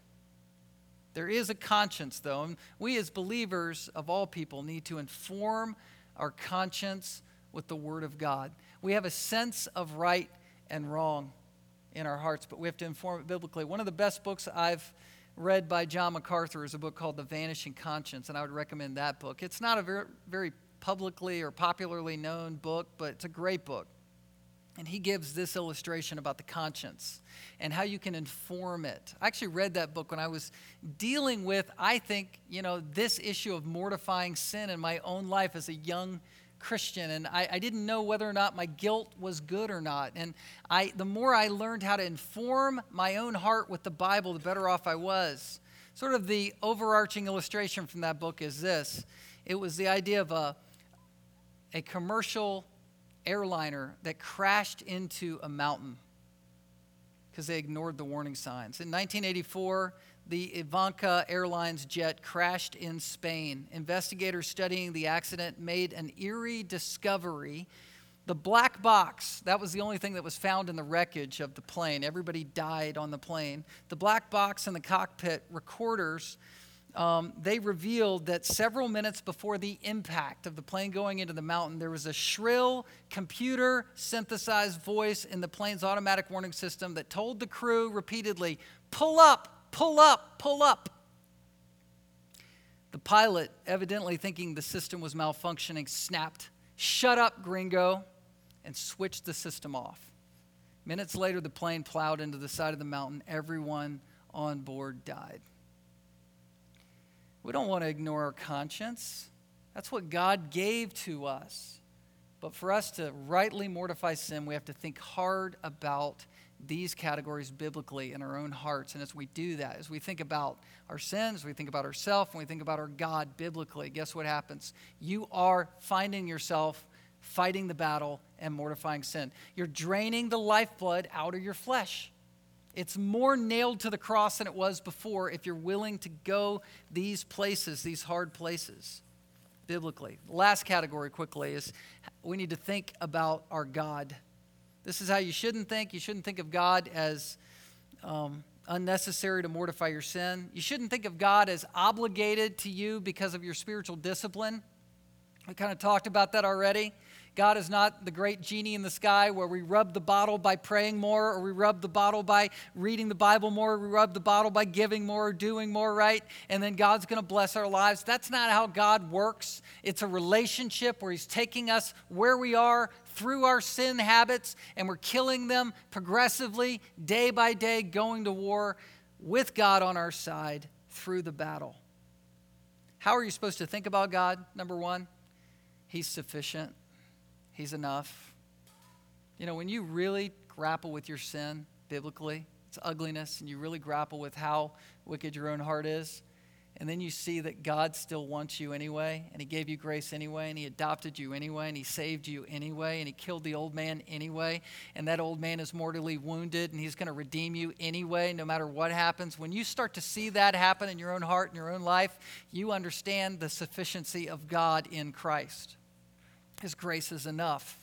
There is a conscience, though, and we as believers of all people need to inform our conscience with the Word of God. We have a sense of right and wrong in our hearts, but we have to inform it biblically. One of the best books I've read by John MacArthur is a book called The Vanishing Conscience, and I would recommend that book. It's not a very, very publicly or popularly known book, but it's a great book. And he gives this illustration about the conscience and how you can inform it. I actually read that book when I was dealing with, I think, you know, this issue of mortifying sin in my own life as a young Christian. And I, I didn't know whether or not my guilt was good or not. And I, the more I learned how to inform my own heart with the Bible, the better off I was. Sort of the overarching illustration from that book is this it was the idea of a, a commercial airliner that crashed into a mountain because they ignored the warning signs. In 1984, the Avianca Airlines jet crashed in Spain. Investigators studying the accident made an eerie discovery. The black box, that was the only thing that was found in the wreckage of the plane. Everybody died on the plane. The black box and the cockpit recorders um, they revealed that several minutes before the impact of the plane going into the mountain, there was a shrill, computer synthesized voice in the plane's automatic warning system that told the crew repeatedly, Pull up, pull up, pull up. The pilot, evidently thinking the system was malfunctioning, snapped, Shut up, gringo, and switched the system off. Minutes later, the plane plowed into the side of the mountain. Everyone on board died. We don't want to ignore our conscience. That's what God gave to us. But for us to rightly mortify sin, we have to think hard about these categories biblically in our own hearts. And as we do that, as we think about our sins, we think about ourselves, and we think about our God biblically, guess what happens? You are finding yourself fighting the battle and mortifying sin. You're draining the lifeblood out of your flesh. It's more nailed to the cross than it was before if you're willing to go these places, these hard places, biblically. Last category, quickly, is we need to think about our God. This is how you shouldn't think. You shouldn't think of God as um, unnecessary to mortify your sin. You shouldn't think of God as obligated to you because of your spiritual discipline. We kind of talked about that already. God is not the great genie in the sky where we rub the bottle by praying more, or we rub the bottle by reading the Bible more, or we rub the bottle by giving more, or doing more, right? And then God's going to bless our lives. That's not how God works. It's a relationship where He's taking us where we are through our sin habits, and we're killing them progressively, day by day, going to war with God on our side through the battle. How are you supposed to think about God? Number one, He's sufficient. He's enough. You know, when you really grapple with your sin biblically, its ugliness, and you really grapple with how wicked your own heart is, and then you see that God still wants you anyway, and He gave you grace anyway, and He adopted you anyway, and He saved you anyway, and He killed the old man anyway, and that old man is mortally wounded, and He's going to redeem you anyway, no matter what happens. When you start to see that happen in your own heart in your own life, you understand the sufficiency of God in Christ. His grace is enough.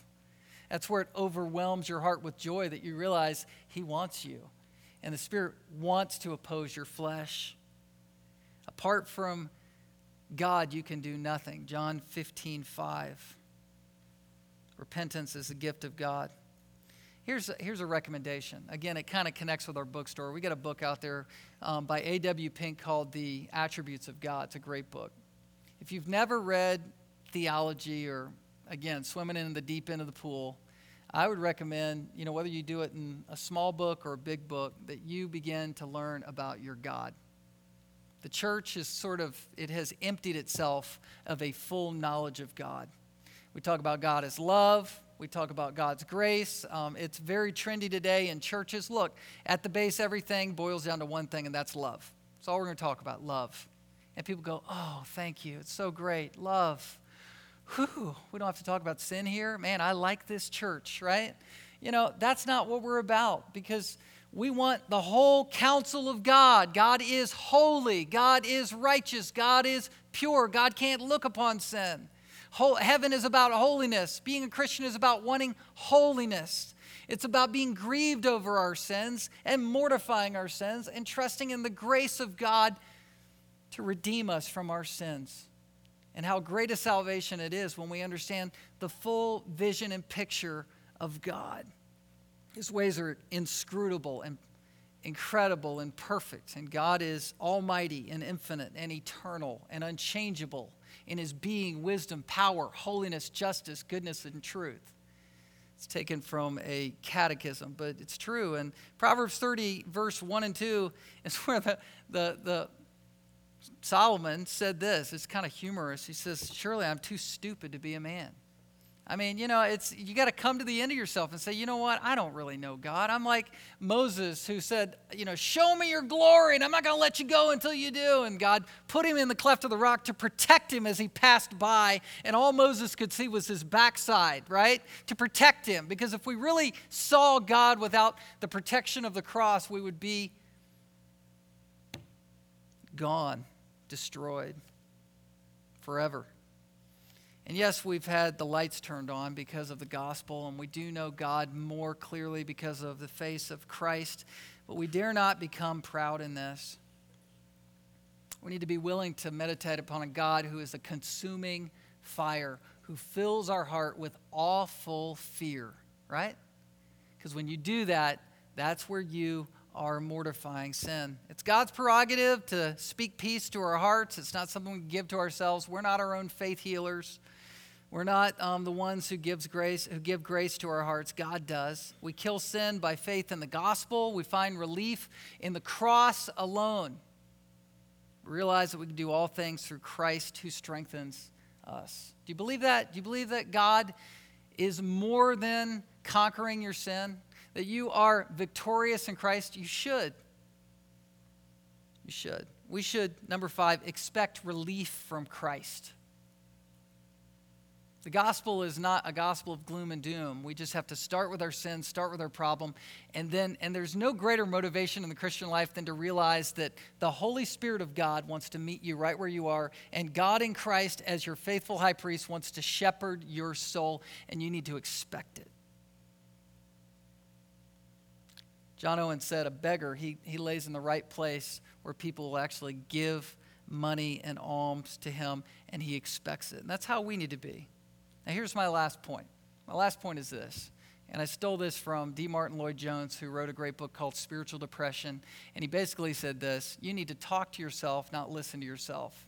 That's where it overwhelms your heart with joy that you realize He wants you. And the Spirit wants to oppose your flesh. Apart from God, you can do nothing. John 15, 5. Repentance is a gift of God. Here's a, here's a recommendation. Again, it kind of connects with our bookstore. We got a book out there um, by A.W. Pink called The Attributes of God. It's a great book. If you've never read theology or again, swimming in the deep end of the pool, I would recommend, you know, whether you do it in a small book or a big book, that you begin to learn about your God. The church is sort of, it has emptied itself of a full knowledge of God. We talk about God as love. We talk about God's grace. Um, it's very trendy today in churches. Look, at the base, everything boils down to one thing, and that's love. That's all we're going to talk about love. And people go, oh, thank you. It's so great. Love whew, we don't have to talk about sin here. Man, I like this church, right? You know, that's not what we're about because we want the whole counsel of God. God is holy, God is righteous, God is pure, God can't look upon sin. Heaven is about holiness. Being a Christian is about wanting holiness. It's about being grieved over our sins and mortifying our sins and trusting in the grace of God to redeem us from our sins. And how great a salvation it is when we understand the full vision and picture of God. His ways are inscrutable and incredible and perfect, and God is almighty and infinite and eternal and unchangeable in his being, wisdom, power, holiness, justice, goodness, and truth. It's taken from a catechism, but it's true. And Proverbs 30, verse 1 and 2, is where the, the, the Solomon said this. It's kind of humorous. He says, Surely I'm too stupid to be a man. I mean, you know, it's you got to come to the end of yourself and say, you know what? I don't really know God. I'm like Moses who said, you know, show me your glory and I'm not going to let you go until you do. And God put him in the cleft of the rock to protect him as he passed by. And all Moses could see was his backside, right? To protect him. Because if we really saw God without the protection of the cross, we would be gone, destroyed forever. And yes, we've had the lights turned on because of the gospel, and we do know God more clearly because of the face of Christ, but we dare not become proud in this. We need to be willing to meditate upon a God who is a consuming fire, who fills our heart with awful fear, right? Because when you do that, that's where you are mortifying sin. It's God's prerogative to speak peace to our hearts. It's not something we give to ourselves. We're not our own faith healers. We're not um, the ones who gives grace who give grace to our hearts. God does. We kill sin by faith in the gospel. We find relief in the cross alone. We realize that we can do all things through Christ who strengthens us. Do you believe that? Do you believe that God is more than conquering your sin? That you are victorious in Christ? You should. You should. We should, number five, expect relief from Christ. The gospel is not a gospel of gloom and doom. We just have to start with our sin, start with our problem, and then and there's no greater motivation in the Christian life than to realize that the Holy Spirit of God wants to meet you right where you are, and God in Christ as your faithful high priest wants to shepherd your soul, and you need to expect it. John Owen said, a beggar, he, he lays in the right place where people will actually give money and alms to him, and he expects it. And that's how we need to be. Now, here's my last point. My last point is this, and I stole this from D. Martyn Lloyd-Jones, who wrote a great book called Spiritual Depression. And he basically said this you need to talk to yourself, not listen to yourself.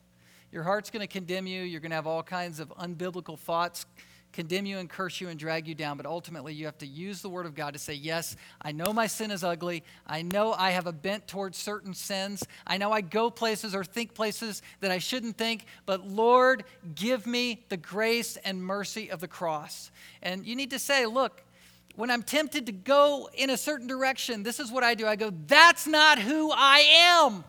Your heart's going to condemn you, you're going to have all kinds of unbiblical thoughts condemn you and curse you and drag you down, but ultimately you have to use the Word of God to say, Yes, I know my sin is ugly. I know I have a bent towards certain sins. I know I go places or think places that I shouldn't think, but Lord, give me the grace and mercy of the cross. And you need to say, Look, when I'm tempted to go in a certain direction, this is what I do. I go, That's not who I am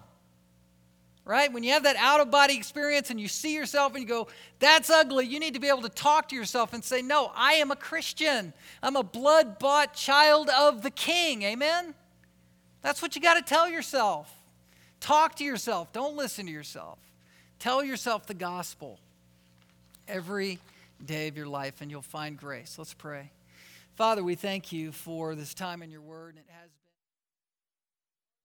right? When you have that out of body experience and you see yourself and you go, that's ugly, you need to be able to talk to yourself and say, no, I am a Christian. I'm a blood bought child of the King. Amen? That's what you got to tell yourself. Talk to yourself. Don't listen to yourself. Tell yourself the gospel every day of your life and you'll find grace. Let's pray. Father, we thank you for this time in your word. And it has